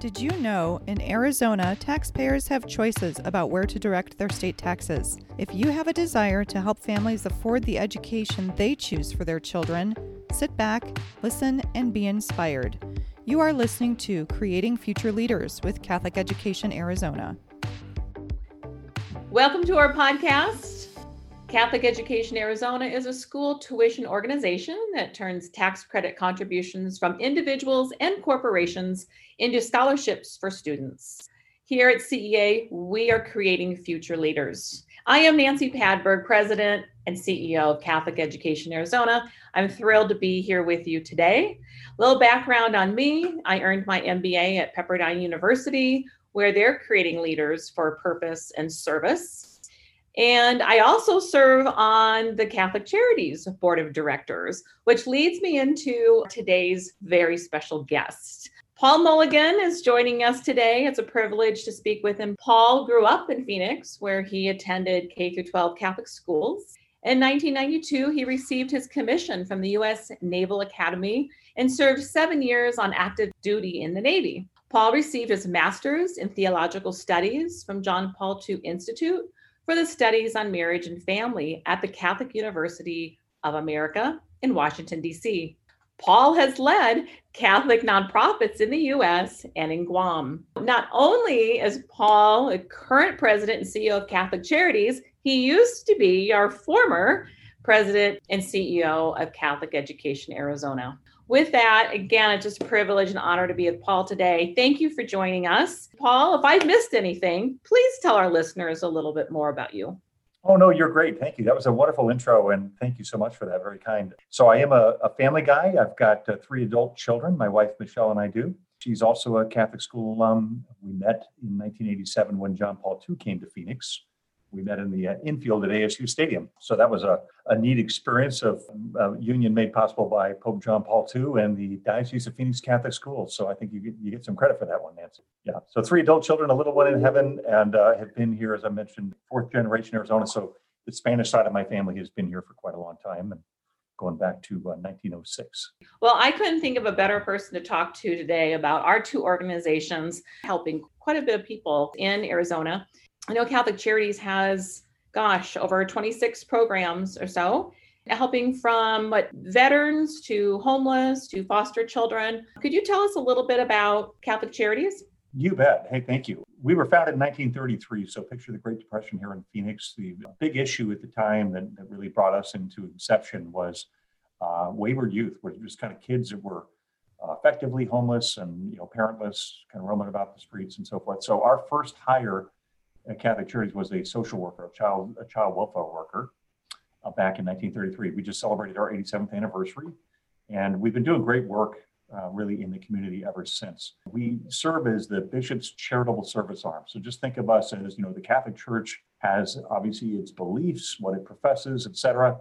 Did you know in Arizona, taxpayers have choices about where to direct their state taxes? If you have a desire to help families afford the education they choose for their children, sit back, listen, and be inspired. You are listening to Creating Future Leaders with Catholic Education Arizona. Welcome to our podcast. Catholic Education Arizona is a school tuition organization that turns tax credit contributions from individuals and corporations into scholarships for students. Here at CEA, we are creating future leaders. I am Nancy Padberg, President and CEO of Catholic Education Arizona. I'm thrilled to be here with you today. A little background on me I earned my MBA at Pepperdine University, where they're creating leaders for purpose and service. And I also serve on the Catholic Charities Board of Directors, which leads me into today's very special guest. Paul Mulligan is joining us today. It's a privilege to speak with him. Paul grew up in Phoenix, where he attended K 12 Catholic schools. In 1992, he received his commission from the U.S. Naval Academy and served seven years on active duty in the Navy. Paul received his master's in theological studies from John Paul II Institute for the studies on marriage and family at the Catholic University of America in Washington, D.C. Paul has led Catholic nonprofits in the US and in Guam. Not only is Paul a current president and CEO of Catholic Charities, he used to be our former president and CEO of Catholic Education Arizona with that, again, it's just a privilege and honor to be with Paul today. Thank you for joining us. Paul, if I've missed anything, please tell our listeners a little bit more about you. Oh, no, you're great. Thank you. That was a wonderful intro, and thank you so much for that. Very kind. So, I am a, a family guy. I've got uh, three adult children. My wife, Michelle, and I do. She's also a Catholic school alum. We met in 1987 when John Paul II came to Phoenix we met in the uh, infield at ASU Stadium. So that was a, a neat experience of union made possible by Pope John Paul II and the Diocese of Phoenix Catholic Schools. So I think you get, you get some credit for that one, Nancy. Yeah. So three adult children, a little one in heaven, and uh, have been here, as I mentioned, fourth generation Arizona. So the Spanish side of my family has been here for quite a long time. And going back to uh, 1906. Well, I couldn't think of a better person to talk to today about our two organizations helping quite a bit of people in Arizona. I know Catholic Charities has, gosh, over 26 programs or so, helping from what veterans to homeless to foster children. Could you tell us a little bit about Catholic Charities? You bet. Hey, thank you. We were founded in 1933. So picture the Great Depression here in Phoenix. The big issue at the time that, that really brought us into inception was uh, wayward youth, were just kind of kids that were uh, effectively homeless and you know parentless, kind of roaming about the streets and so forth. So our first hire Catholic Charities was a social worker, a child, a child welfare worker uh, back in 1933. We just celebrated our 87th anniversary, and we've been doing great work uh, really in the community ever since. We serve as the bishop's charitable service arm. So just think of us as, you know, the Catholic Church has obviously its beliefs, what it professes, et cetera,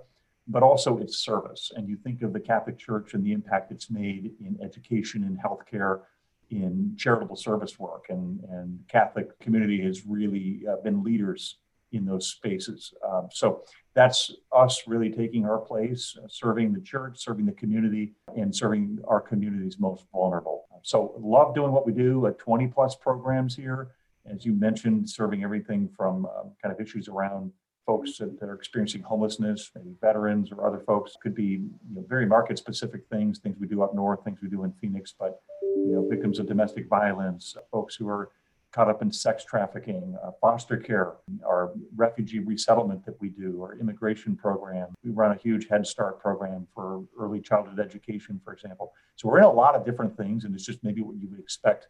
but also its service. And you think of the Catholic Church and the impact it's made in education and healthcare, in charitable service work, and, and Catholic community has really uh, been leaders in those spaces. Um, so that's us really taking our place, uh, serving the church, serving the community, and serving our community's most vulnerable. So love doing what we do. At 20 plus programs here, as you mentioned, serving everything from um, kind of issues around folks that, are experiencing homelessness, maybe veterans or other folks. Could be you know, very market specific things, things we do up north, things we do in Phoenix, but you know, victims of domestic violence, folks who are caught up in sex trafficking, uh, foster care, our refugee resettlement that we do, our immigration program. We run a huge Head Start program for early childhood education, for example. So we're in a lot of different things, and it's just maybe what you would expect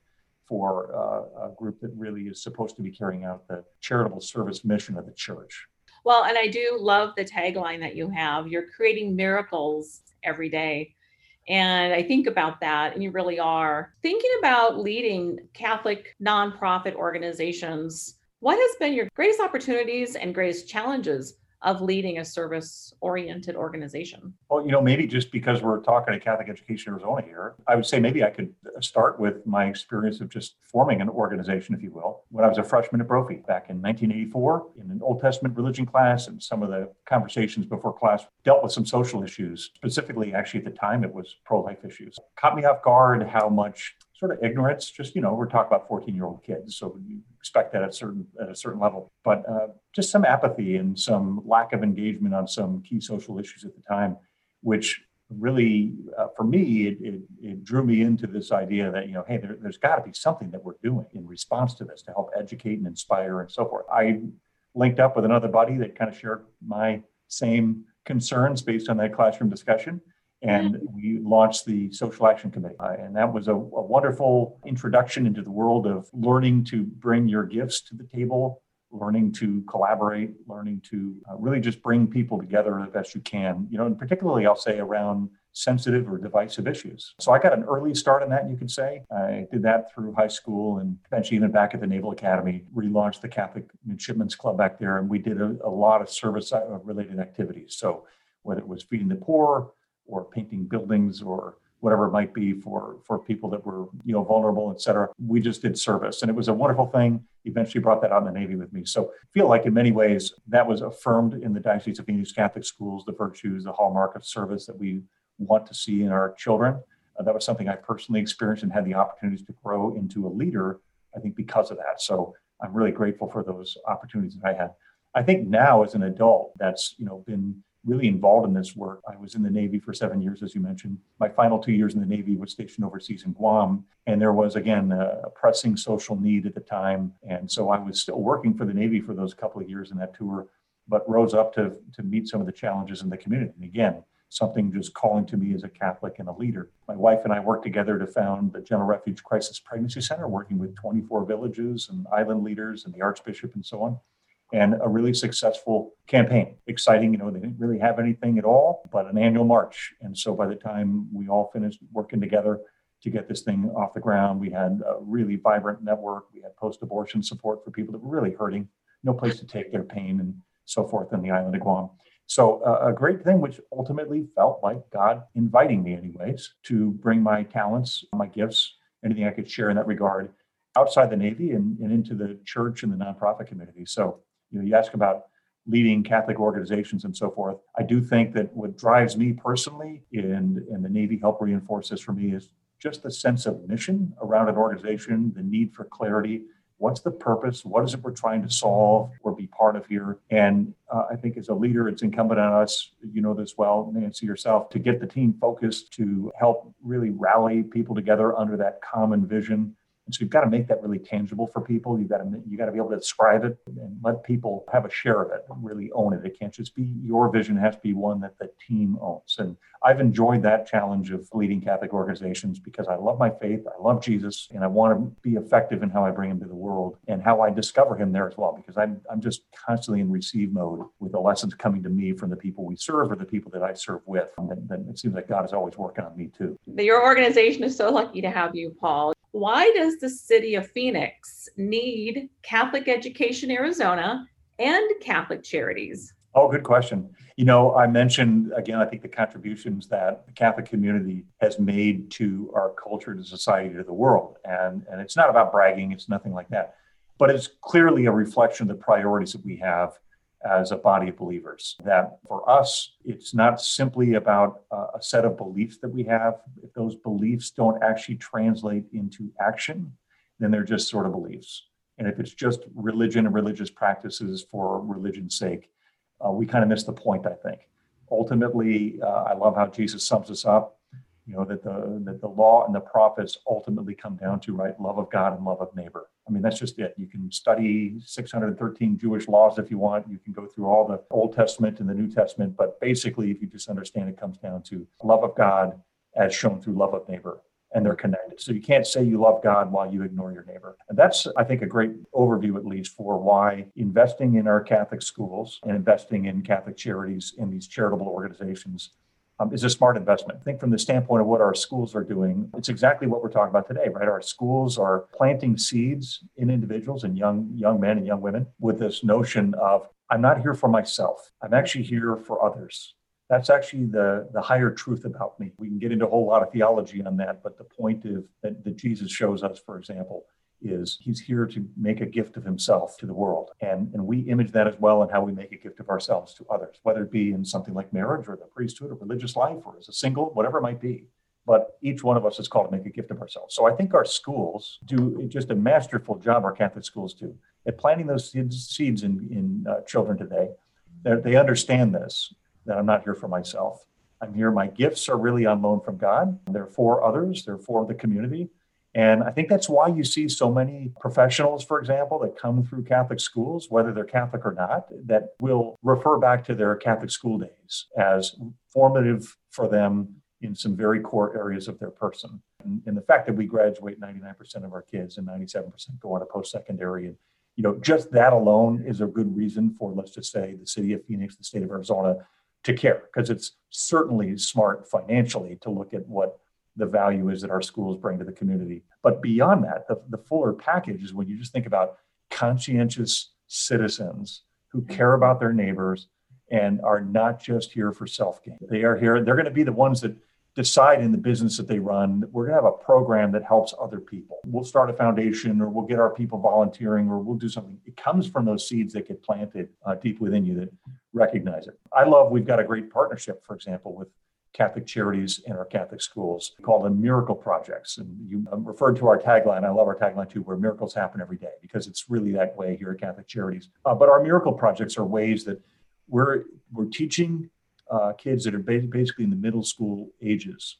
for uh, a group that really is supposed to be carrying out the charitable service mission of the church. Well, and I do love the tagline that you have. You're creating miracles every day. And I think about that, and you really are. Thinking about leading Catholic nonprofit organizations, what has been your greatest opportunities and greatest challenges of leading a service oriented organization? Well, you know, maybe just because we're talking to Catholic Education Arizona here, I would say maybe I could start with my experience of just forming an organization, if you will. When I was a freshman at Brophy back in 1984 in an Old Testament religion class, and some of the conversations before class dealt with some social issues, specifically, actually, at the time, it was pro life issues. Caught me off guard how much sort of ignorance. Just you know, we're talking about 14 year old kids, so you expect that at certain at a certain level. But uh, just some apathy and some lack of engagement on some key social issues at the time, which really, uh, for me, it, it, it, drew me into this idea that, you know, hey, there, has got to be something that we're doing in response to this to help educate and inspire and so forth. I linked up with another buddy that kind of shared my same concerns based on that classroom discussion. And we launched the Social Action Committee. Uh, and that was a, a wonderful introduction into the world of learning to bring your gifts to the table learning to collaborate, learning to uh, really just bring people together the best you can, you know, and particularly I'll say around sensitive or divisive issues. So I got an early start on that, you could say. I did that through high school and eventually even back at the Naval Academy, relaunched the Catholic Midshipmen's Club back there. And we did a, a lot of service uh, related activities. So whether it was feeding the poor or painting buildings or whatever it might be for for people that were you know vulnerable et cetera. We just did service and it was a wonderful thing. Eventually brought that out in the navy with me. So I feel like in many ways that was affirmed in the diocese of phoenix catholic schools the virtues the hallmark of service that we want to see in our children. Uh, that was something i personally experienced and had the opportunities to grow into a leader i think because of that. So i'm really grateful for those opportunities that i had. I think now as an adult that's you know been really involved in this work. I was in the Navy for seven years, as you mentioned. My final two years in the Navy was stationed overseas in Guam. And there was, again, a pressing social need at the time. And so I was still working for the Navy for those couple of years in that tour, but rose up to, to meet some of the challenges in the community. And again, something just calling to me as a Catholic and a leader. My wife and I worked together to found the General Refuge Crisis Pregnancy Center, working with 24 villages and island leaders and the Archbishop and so on and a really successful campaign. Exciting, you know, they didn't really have anything at all, but an annual march. And so by the time we all finished working together to get this thing off the ground, we had a really vibrant network. We had post abortion support for people that were really hurting, no place to take their pain and so forth on the island of Guam. So, uh, a great thing, which ultimately felt like God inviting me, anyways, to bring my talents, my gifts, anything I could share in that regard outside the Navy and, and into the church and the nonprofit community. So, you know, you ask about leading Catholic organizations and so forth. I do think that what drives me personally, and, and the Navy helped reinforce this for me, is just the sense of mission around an organization, the need for clarity. What's the purpose? What is it we're trying to solve or be part of here? And uh, I think as a leader, it's incumbent on us, you know this well, Nancy, yourself, to get the team focused, to help really rally people together under that common vision and so you've got to make that really tangible for people. You've got to you got to be able to describe it and let people have a share of it, really own it. It can't just be your vision; it has to be one that the team owns. And I've enjoyed that challenge of leading Catholic organizations because I love my faith, I love Jesus, and I want to be effective in how I bring him to the world and how I discover him there as well. Because I'm I'm just constantly in receive mode with the lessons coming to me from the people we serve or the people that I serve with. And then it seems like God is always working on me too. Your organization is so lucky to have you, Paul. Why does the city of Phoenix need Catholic Education Arizona and Catholic Charities? Oh, good question. You know, I mentioned again, I think the contributions that the Catholic community has made to our culture, to society, to the world. And, and it's not about bragging, it's nothing like that. But it's clearly a reflection of the priorities that we have as a body of believers. That for us, it's not simply about a set of beliefs that we have. If those beliefs don't actually translate into action, then they're just sort of beliefs. And if it's just religion and religious practices for religion's sake, uh, we kind of miss the point, I think. Ultimately, uh, I love how Jesus sums us up you know that the that the law and the prophets ultimately come down to right love of god and love of neighbor i mean that's just it you can study 613 jewish laws if you want you can go through all the old testament and the new testament but basically if you just understand it comes down to love of god as shown through love of neighbor and they're connected. So you can't say you love God while you ignore your neighbor. And that's, I think, a great overview, at least, for why investing in our Catholic schools and investing in Catholic charities in these charitable organizations um, is a smart investment. I think from the standpoint of what our schools are doing, it's exactly what we're talking about today, right? Our schools are planting seeds in individuals and young young men and young women with this notion of I'm not here for myself. I'm actually here for others. That's actually the, the higher truth about me. We can get into a whole lot of theology on that, but the point of that, that Jesus shows us, for example, is he's here to make a gift of himself to the world. And, and we image that as well in how we make a gift of ourselves to others, whether it be in something like marriage or the priesthood or religious life or as a single, whatever it might be. but each one of us is called to make a gift of ourselves. So I think our schools do just a masterful job, our Catholic schools do, at planting those seeds in, in uh, children today. They're, they understand this, that I'm not here for myself. I'm here. My gifts are really on loan from God. They're for others, they're for the community. And I think that's why you see so many professionals, for example, that come through Catholic schools, whether they're Catholic or not, that will refer back to their Catholic school days as formative for them in some very core areas of their person. And, and the fact that we graduate 99% of our kids and 97% go on to post secondary and you know, just that alone is a good reason for, let's just say, the city of Phoenix, the state of Arizona, to care because it's certainly smart financially to look at what the value is that our schools bring to the community. But beyond that, the, the fuller package is when you just think about conscientious citizens who care about their neighbors and are not just here for self gain. They are here, they're going to be the ones that decide in the business that they run, we're going to have a program that helps other people. We'll start a foundation or we'll get our people volunteering or we'll do something. It comes from those seeds that get planted uh, deep within you that recognize it. I love, we've got a great partnership, for example, with Catholic charities in our Catholic schools called the Miracle Projects. And you um, referred to our tagline. I love our tagline too, where miracles happen every day, because it's really that way here at Catholic Charities. Uh, but our Miracle Projects are ways that we're, we're teaching uh, kids that are basically in the middle school ages.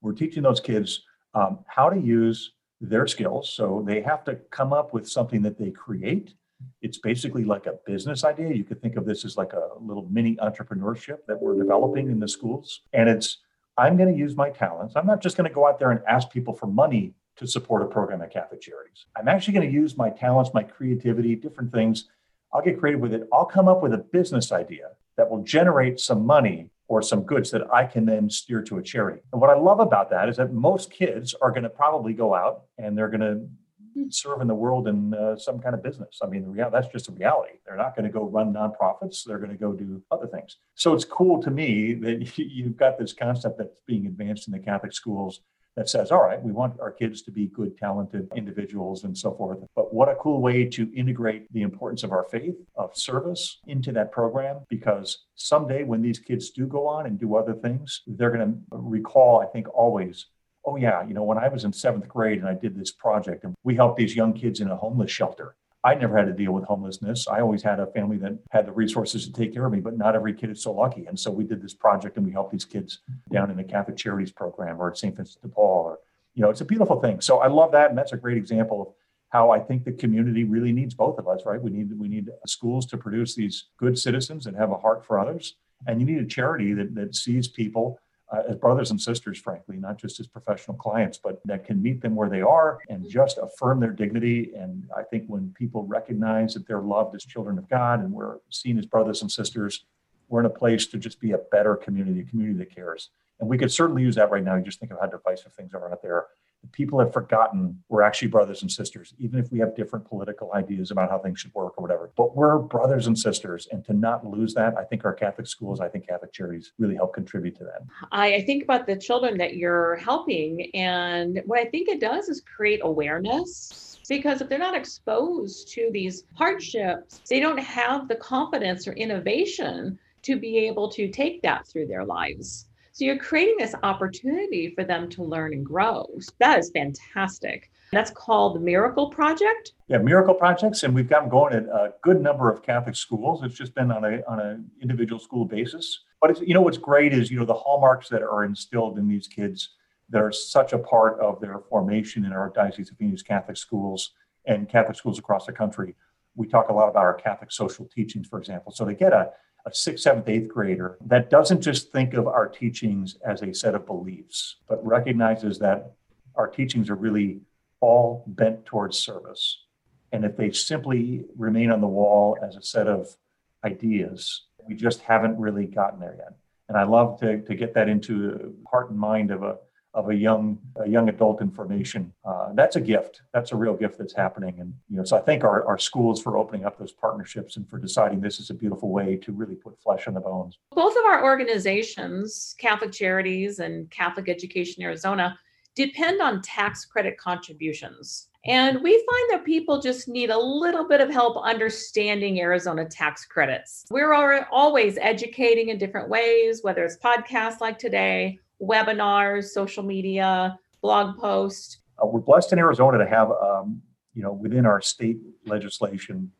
We're teaching those kids um, how to use their skills. So they have to come up with something that they create. It's basically like a business idea. You could think of this as like a little mini entrepreneurship that we're developing in the schools. And it's, I'm going to use my talents. I'm not just going to go out there and ask people for money to support a program at Catholic Charities. I'm actually going to use my talents, my creativity, different things. I'll get creative with it. I'll come up with a business idea that will generate some money or some goods that I can then steer to a charity. And what I love about that is that most kids are going to probably go out and they're going to serve in the world in uh, some kind of business. I mean, that's just a reality. They're not going to go run nonprofits. They're going to go do other things. So it's cool to me that you've got this concept that's being advanced in the Catholic schools that says, all right, we want our kids to be good, talented individuals and so forth. But what a cool way to integrate the importance of our faith, of service into that program, because someday when these kids do go on and do other things, they're going to recall, I think, always oh yeah you know when i was in seventh grade and i did this project and we helped these young kids in a homeless shelter I never had to deal with homelessness. I always had a family that had the resources to take care of me, but not every kid is so lucky. And so we did this project and we helped these kids down in the Catholic Charities program or at St. Vincent de Paul. Or, you know, it's a beautiful thing. So I love that. And that's a great example of how I think the community really needs both of us, right? We need we need schools to produce these good citizens and have a heart for others. And you need a charity that, that sees people uh, as brothers and sisters, frankly, not just as professional clients, but that can meet them where they are and just affirm their dignity. And I think when people recognize that they're loved as children of God and we're seen as brothers and sisters, we're in a place to just be a better community, a community that cares. And we could certainly use that right now. You just think of how divisive things are out there people have forgotten we're actually brothers and sisters, even if we have different political ideas about how things should work or whatever. But we're brothers and sisters. And to not lose that, I think our Catholic schools, I think Catholic charities really help contribute to that. I, I think about the children that you're helping. And what I think it does is create awareness because if they're not exposed to these hardships, they don't have the confidence or innovation to be able to take that through their lives. So you're creating this opportunity for them to learn and grow. That is fantastic. That's called the Miracle Project. Yeah, Miracle Projects, and we've got them going at a good number of Catholic schools. It's just been on a on an individual school basis. But you know what's great is you know the hallmarks that are instilled in these kids that are such a part of their formation in our Diocese of Phoenix Catholic schools and Catholic schools across the country. We talk a lot about our Catholic social teachings, for example. So to get a a sixth, seventh, eighth grader that doesn't just think of our teachings as a set of beliefs, but recognizes that our teachings are really all bent towards service. And if they simply remain on the wall as a set of ideas, we just haven't really gotten there yet. And I love to, to get that into heart and mind of a of a young a young adult information. Uh, that's a gift. That's a real gift that's happening. And you know, so I thank our, our schools for opening up those partnerships and for deciding this is a beautiful way to really put flesh on the bones. Both of our organizations, Catholic Charities and Catholic Education Arizona, depend on tax credit contributions. And we find that people just need a little bit of help understanding Arizona tax credits. We're always educating in different ways, whether it's podcasts like today webinars, social media, blog posts. Uh, we're blessed in Arizona to have, um, you know, within our state legislation,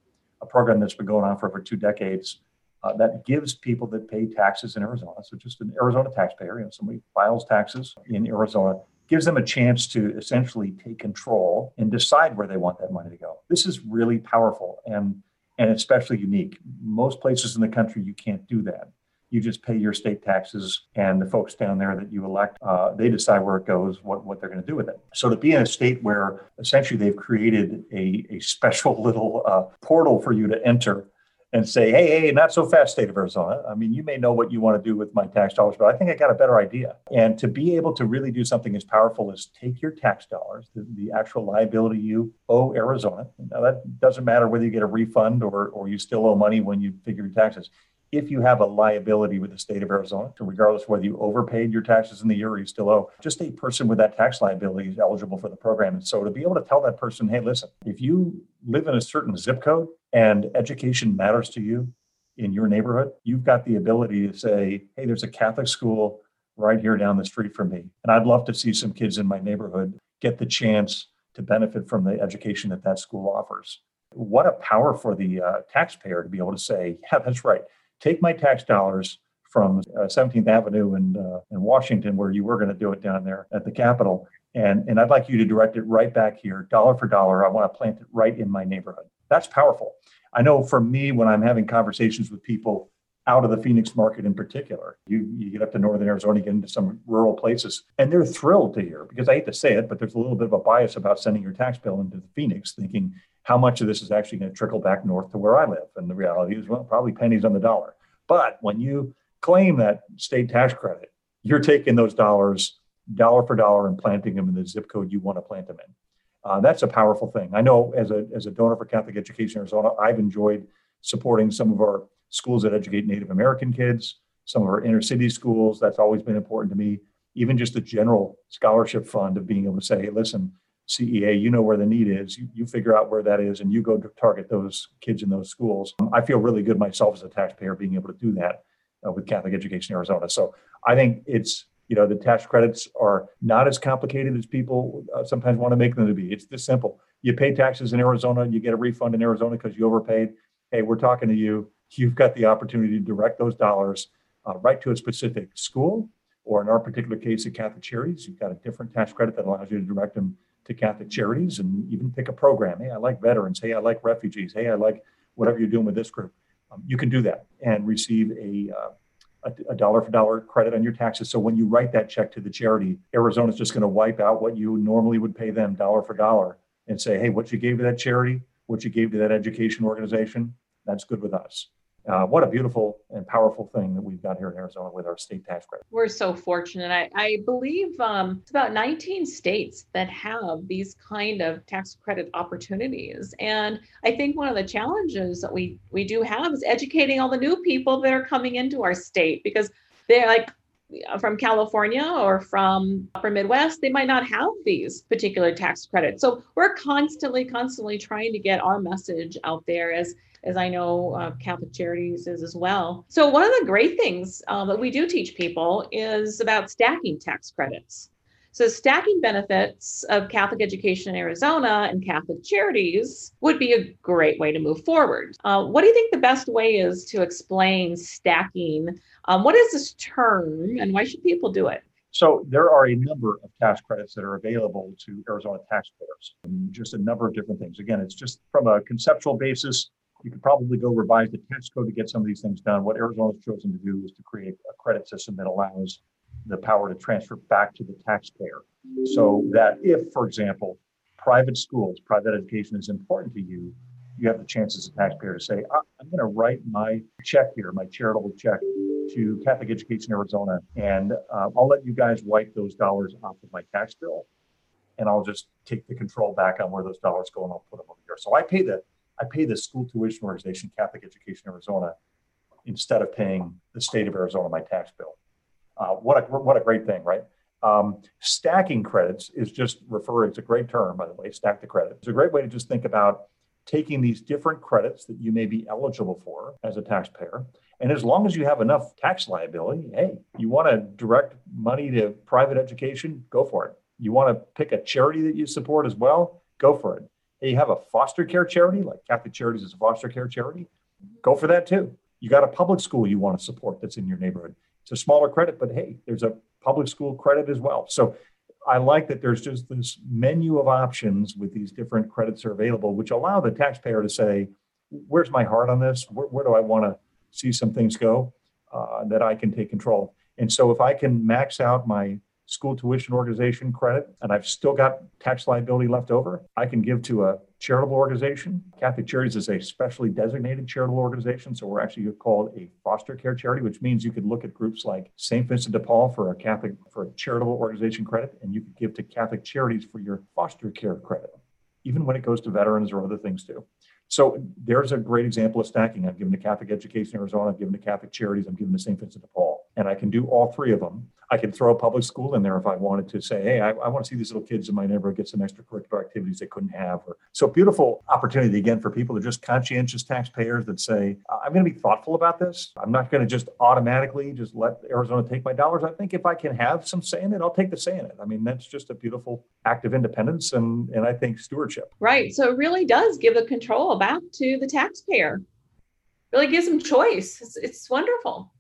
a program that's been going on for over two decades uh, that gives people that pay taxes in Arizona, so just an Arizona taxpayer, you know, somebody files taxes in Arizona, gives them a chance to essentially take control and decide where they want that money to go. This is really powerful and and especially unique. Most places in the country you can't do that. You just pay your state taxes, and the folks down there that you elect, uh, they decide where it goes, what, what they're going to do with it. So to be in a state where essentially they've created a, a special little uh, portal for you to enter and say, hey, hey, not so fast, state of Arizona. I mean, you may know what you want to do with my tax dollars, but I think I got a better idea. And to be able to really do something as powerful as take your tax dollars, the, the actual liability you owe Arizona. Now, that doesn't matter whether you get a refund or, or you still owe money when you figure your taxes if you have a liability with the state of Arizona, regardless whether you overpaid your taxes in the year or you still owe, just a person with that tax liability is eligible for the program. And so to be able to tell that person, hey, listen, if you live in a certain zip code and education matters to you in your neighborhood, you've got the ability to say, hey, there's a Catholic school right here down the street from me. And I'd love to see some kids in my neighborhood get the chance to benefit from the education that that school offers. What a power for the uh, taxpayer to be able to say, yeah, that's right take my tax dollars from uh, 17th Avenue and uh, in Washington, where you were going to do it down there at the Capitol, and and I'd like you to direct it right back here, dollar for dollar. I want to plant it right in my neighborhood. That's powerful. I know for me, when I'm having conversations with people out of the Phoenix market in particular, you you get up to northern Arizona, get into some rural places, and they're thrilled to hear because I hate to say it, but there's a little bit of a bias about sending your tax bill into the Phoenix, thinking how much of this is actually going to trickle back north to where I live. And the reality is, well, probably pennies on the dollar. But when you claim that state tax credit, you're taking those dollars dollar for dollar and planting them in the zip code you want to plant them in. Uh, that's a powerful thing. I know as a, as a donor for Catholic Education Arizona, I've enjoyed supporting some of our schools that educate Native American kids, some of our inner city schools. That's always been important to me. Even just the general scholarship fund of being able to say, hey, listen, CEA, you know where the need is. You, you figure out where that is and you go to target those kids in those schools. I feel really good myself as a taxpayer being able to do that uh, with Catholic Education Arizona. So I think it's, you know, the tax credits are not as complicated as people uh, sometimes want to make them to be. It's this simple. You pay taxes in Arizona, you get a refund in Arizona because you overpaid. Hey, we're talking to you. You've got the opportunity to direct those dollars uh, right to a specific school, or in our particular case, at Catholic Charities, you've got a different tax credit that allows you to direct them to Catholic Charities and even pick a program. Hey, I like veterans. Hey, I like refugees. Hey, I like whatever you're doing with this group. Um, you can do that and receive a, uh, a, a dollar for dollar credit on your taxes. So when you write that check to the charity, Arizona's just going to wipe out what you normally would pay them dollar for dollar and say, hey, what you gave to that charity, what you gave to that education organization, that's good with us. Uh, what a beautiful and powerful thing that we've got here in Arizona with our state tax credit. We're so fortunate. I, I believe um, it's about 19 states that have these kind of tax credit opportunities. And I think one of the challenges that we, we do have is educating all the new people that are coming into our state because they're like, from California or from upper Midwest, they might not have these particular tax credits. So we're constantly, constantly trying to get our message out there as as I know uh, Catholic Charities is as well. So, one of the great things um, that we do teach people is about stacking tax credits. So, stacking benefits of Catholic education in Arizona and Catholic charities would be a great way to move forward. Uh, what do you think the best way is to explain stacking? Um, what is this term and why should people do it? So there are a number of tax credits that are available to Arizona taxpayers, just a number of different things. Again, it's just from a conceptual basis. You could probably go revise the tax code to get some of these things done. What Arizona's chosen to do is to create a credit system that allows the power to transfer back to the taxpayer. So that if, for example, private schools, private education is important to you, you have the chance as a taxpayer to say, I'm going to write my check here, my charitable check to Catholic Education Arizona, and uh, I'll let you guys wipe those dollars off of my tax bill, and I'll just take the control back on where those dollars go, and I'll put them over here. So I pay the I pay the school tuition organization, Catholic Education Arizona, instead of paying the state of Arizona my tax bill. Uh, what a what a great thing, right? Um, stacking credits is just referring. It's a great term, by the way. Stack the credit. It's a great way to just think about taking these different credits that you may be eligible for as a taxpayer And as long as you have enough tax liability, hey, you want to direct money to private education, go for it. You want to pick a charity that you support as well, go for it. Hey, you have a foster care charity, like Catholic Charities is a foster care charity, go for that too. You got a public school you want to support that's in your neighborhood. It's a smaller credit, but hey, there's a public school credit as well. So I like that there's just this menu of options with these different credits are available, which allow the taxpayer to say, where's my heart on this? Where, where do I want to see some things go uh, that I can take control? And so if I can max out my school tuition organization credit and I've still got tax liability left over, I can give to a charitable organization. Catholic Charities is a specially designated charitable organization. So we're actually called a foster care charity, which means you could look at groups like St. Vincent de Paul for a Catholic for a charitable organization credit, and you could give to Catholic Charities for your foster care credit, even when it goes to veterans or other things too. So there's a great example of stacking. I've given to Catholic Education Arizona, I've given to Catholic Charities, I'm giving to St. Vincent de Paul. And I can do all three of them. I can throw a public school in there if I wanted to say, hey, I, I want to see these little kids in my neighborhood get some extracurricular activities they couldn't have. Or, so beautiful opportunity again for people that are just conscientious taxpayers that say, I'm going to be thoughtful about this. I'm not going to just automatically just let Arizona take my dollars. I think if I can have some say in it, I'll take the say in it. I mean, that's just a beautiful act of independence and, and I think stewardship. Right. So it really does give the control back to the taxpayer. Really gives them choice. It's, it's wonderful.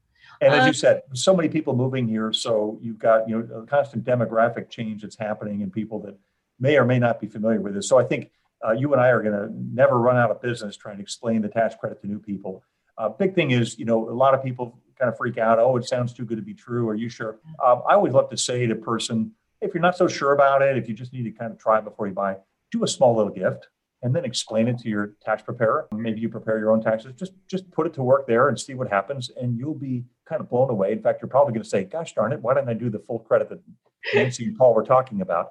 And as you uh, said, so many people moving here, so you've got you know a constant demographic change that's happening in people that may or may not be familiar with this. So I think uh, you and I are going to never run out of business trying to explain the tax credit to new people. Uh, big thing is, you know, a lot of people kind of freak out. Oh, it sounds too good to be true. Are you sure? Um, I always love to say to a person, if you're not so sure about it, if you just need to kind of try before you buy, do a small little gift and then explain it to your tax preparer. Maybe you prepare your own taxes. Just just put it to work there and see what happens, and you'll be kind of blown away. In fact, you're probably going to say, "Gosh darn it, why didn't I do the full credit that Nancy and Paul were talking about?"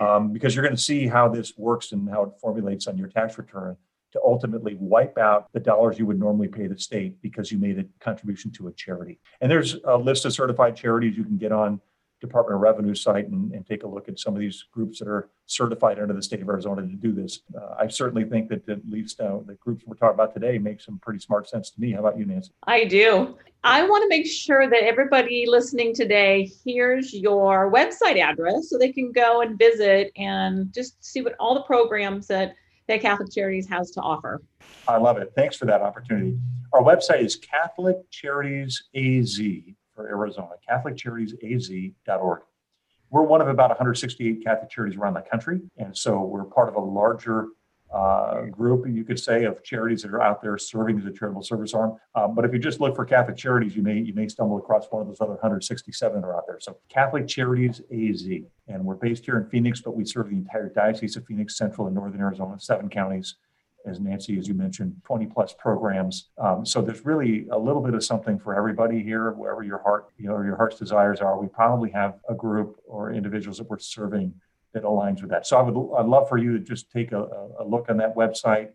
Um, because you're going to see how this works and how it formulates on your tax return to ultimately wipe out the dollars you would normally pay the state because you made a contribution to a charity. And there's a list of certified charities you can get on Department of Revenue site and, and, take a look at some of these groups that are certified under the state of Arizona to do this. Uh, I certainly think that at least uh, the groups we're talking about today make some pretty smart sense to me. How about you, Nancy? I do. I want to make sure that everybody listening today hears your website address so they can go and visit and just see what all the programs that, that Catholic Charities has to offer. I love it. Thanks for that opportunity. Our website is Catholic Charities AZ for Arizona, CatholicCharitiesAZ.org. We're one of about 168 Catholic charities around the country. And so we're part of a larger uh, group, you could say, of charities that are out there serving as a charitable service arm. Um, but if you just look for Catholic Charities, you may you may stumble across one of those other 167 that are out there. So Catholic Charities AZ, and we're based here in Phoenix, but we serve the entire diocese of Phoenix, Central and Northern Arizona, seven counties as Nancy, as you mentioned, 20 plus programs. Um, so there's really a little bit of something for everybody here, wherever your heart, you know, your heart's desires are. We probably have a group or individuals that we're serving that aligns with that. So I would, I'd love for you to just take a, a look on that website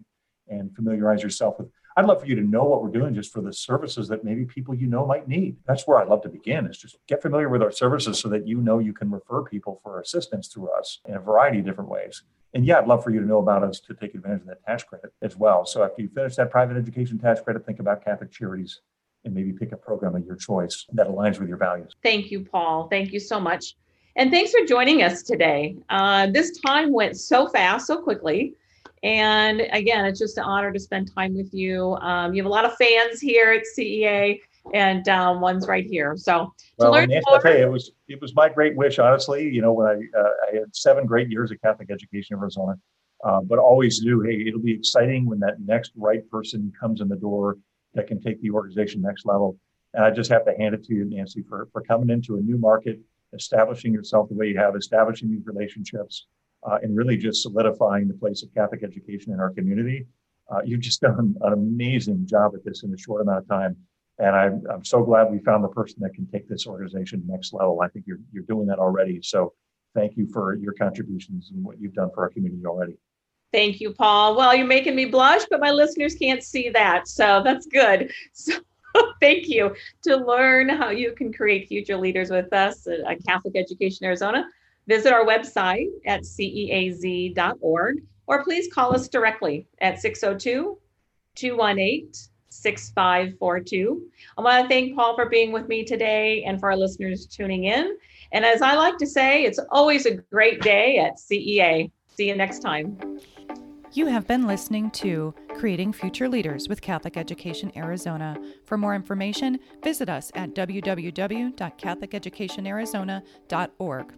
and familiarize yourself with. I'd love for you to know what we're doing just for the services that maybe people you know might need. That's where I'd love to begin is just get familiar with our services so that you know you can refer people for assistance through us in a variety of different ways. And yeah, I'd love for you to know about us to take advantage of that tax credit as well. So after you finish that private education tax credit, think about Catholic Charities and maybe pick a program of your choice that aligns with your values. Thank you, Paul. Thank you so much. And thanks for joining us today. Uh, this time went so fast, so quickly. And again, it's just an honor to spend time with you. Um, you have a lot of fans here at CEA and um, one's right here. So well, Nancy, more, I it was it was my great wish, honestly. You know, when I uh, I had seven great years of Catholic education in Arizona, uh, but always knew, hey, it'll be exciting when that next right person comes in the door that can take the organization next level. And I just have to hand it to you, Nancy, for for coming into a new market, establishing yourself the way you have, establishing these relationships, uh, and really just solidifying the place of Catholic education in our community. Uh, you've just done an amazing job at this in a short amount of time. And I'm, I'm so glad we found the person that can take this organization next level. I think you're, you're doing that already. So thank you for your contributions and what you've done for our community already. Thank you, Paul. Well, you're making me blush, but my listeners can't see that. So that's good. So thank you. To learn how you can create future leaders with us at Catholic Education Arizona, visit our website at ceaz.org or please call us directly at 602 218 6542. I want to thank Paul for being with me today and for our listeners tuning in. And as I like to say, it's always a great day at CEA. See you next time. You have been listening to Creating Future Leaders with Catholic Education Arizona. For more information, visit us at www.catholiceducationarizona.org.